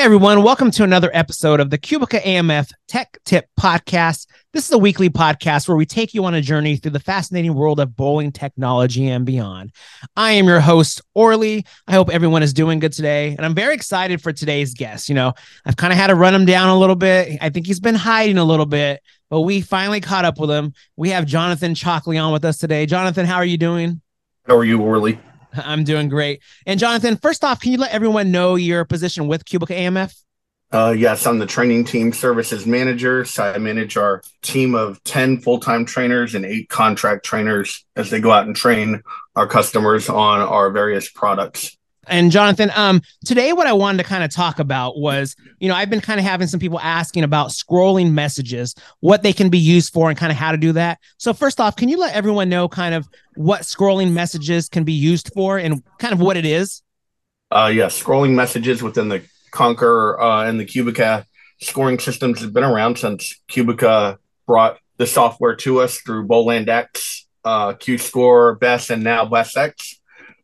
everyone. Welcome to another episode of the Qubica AMF Tech Tip Podcast. This is a weekly podcast where we take you on a journey through the fascinating world of bowling technology and beyond. I am your host, Orly. I hope everyone is doing good today. And I'm very excited for today's guest. You know, I've kind of had to run him down a little bit. I think he's been hiding a little bit, but we finally caught up with him. We have Jonathan Chalkley on with us today. Jonathan, how are you doing? How are you, Orly? I'm doing great. And Jonathan, first off, can you let everyone know your position with Qubica AMF? Uh, yes, I'm the training team services manager. So I manage our team of 10 full time trainers and eight contract trainers as they go out and train our customers on our various products. And Jonathan, um, today what I wanted to kind of talk about was, you know, I've been kind of having some people asking about scrolling messages, what they can be used for, and kind of how to do that. So first off, can you let everyone know kind of what scrolling messages can be used for and kind of what it is? Uh, yes, scrolling messages within the Conqueror uh, and the Qubica scoring systems has been around since Qubica brought the software to us through Bowland X, uh, Best, and now Best X.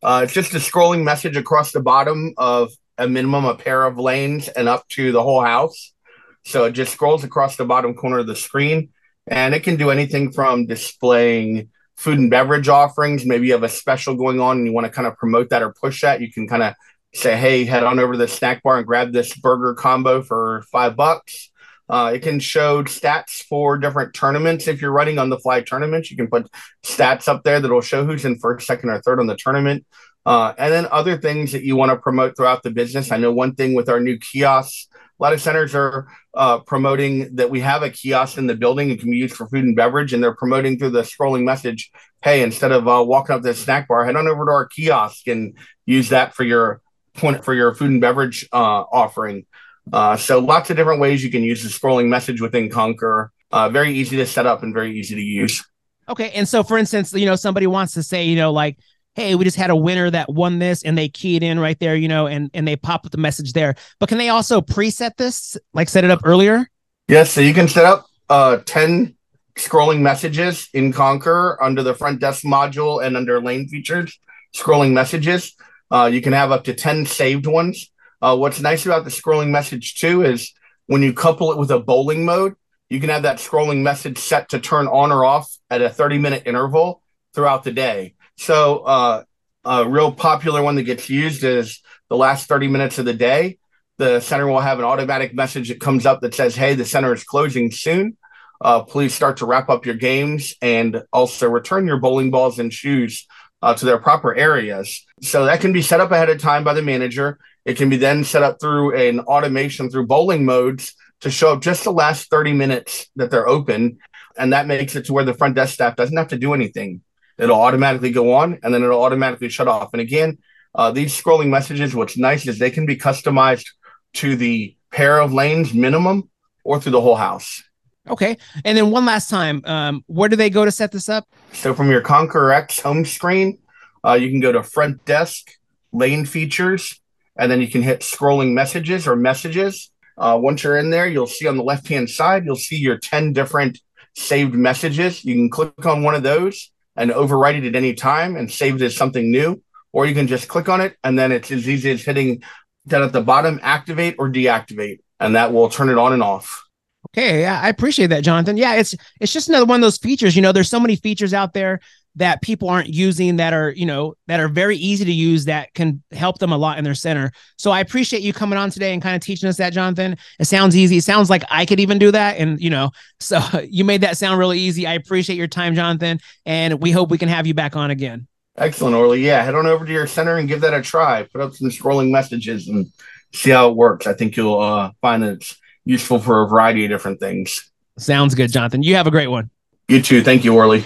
Uh, it's just a scrolling message across the bottom of a minimum a pair of lanes and up to the whole house. So it just scrolls across the bottom corner of the screen, and it can do anything from displaying food and beverage offerings. Maybe you have a special going on and you want to kind of promote that or push that. You can kind of say, "Hey, head on over to the snack bar and grab this burger combo for five bucks." Uh, it can show stats for different tournaments. If you're running on the fly tournaments, you can put stats up there that'll show who's in first, second, or third on the tournament. Uh, and then other things that you want to promote throughout the business. I know one thing with our new kiosks, a lot of centers are uh, promoting that we have a kiosk in the building and can be used for food and beverage, and they're promoting through the scrolling message, "Hey, instead of uh, walking up to the snack bar, head on over to our kiosk and use that for your for your food and beverage uh, offering." Uh, so lots of different ways you can use the scrolling message within Conqueror. Uh, very easy to set up and very easy to use. Okay, and so for instance, you know, somebody wants to say, you know, like, hey, we just had a winner that won this, and they key it in right there, you know, and and they pop up the message there. But can they also preset this, like set it up earlier? Yes, so you can set up uh ten scrolling messages in Conqueror under the front desk module and under lane features, scrolling messages. Uh, you can have up to 10 saved ones. Uh, what's nice about the scrolling message too is when you couple it with a bowling mode, you can have that scrolling message set to turn on or off at a 30 minute interval throughout the day. So, uh, a real popular one that gets used is the last 30 minutes of the day. The center will have an automatic message that comes up that says, Hey, the center is closing soon. Uh, please start to wrap up your games and also return your bowling balls and shoes uh, to their proper areas. So that can be set up ahead of time by the manager. It can be then set up through an automation through bowling modes to show up just the last 30 minutes that they're open. And that makes it to where the front desk staff doesn't have to do anything. It'll automatically go on and then it'll automatically shut off. And again, uh, these scrolling messages, what's nice is they can be customized to the pair of lanes minimum or through the whole house. Okay. And then one last time, um, where do they go to set this up? So from your Conqueror X home screen, uh, you can go to front desk, lane features, and then you can hit scrolling messages or messages. Uh, once you're in there, you'll see on the left hand side, you'll see your 10 different saved messages. You can click on one of those and overwrite it at any time and save it as something new, or you can just click on it and then it's as easy as hitting down at the bottom, activate or deactivate, and that will turn it on and off. Okay, yeah, I appreciate that, Jonathan. Yeah, it's it's just another one of those features. You know, there's so many features out there that people aren't using that are you know that are very easy to use that can help them a lot in their center. So i appreciate you coming on today and kind of teaching us that jonathan. It sounds easy. It sounds like i could even do that. And you know so you made that sound really easy. I appreciate your time jonathan and we hope we can have you back on again. Excellent orly. Yeah head on over to your center and give that a try. Put up some scrolling messages and see how it works. I think you'll uh, find that it's useful for a variety of different things. Sounds good jonathan. You have a great one. You too. Thank you orly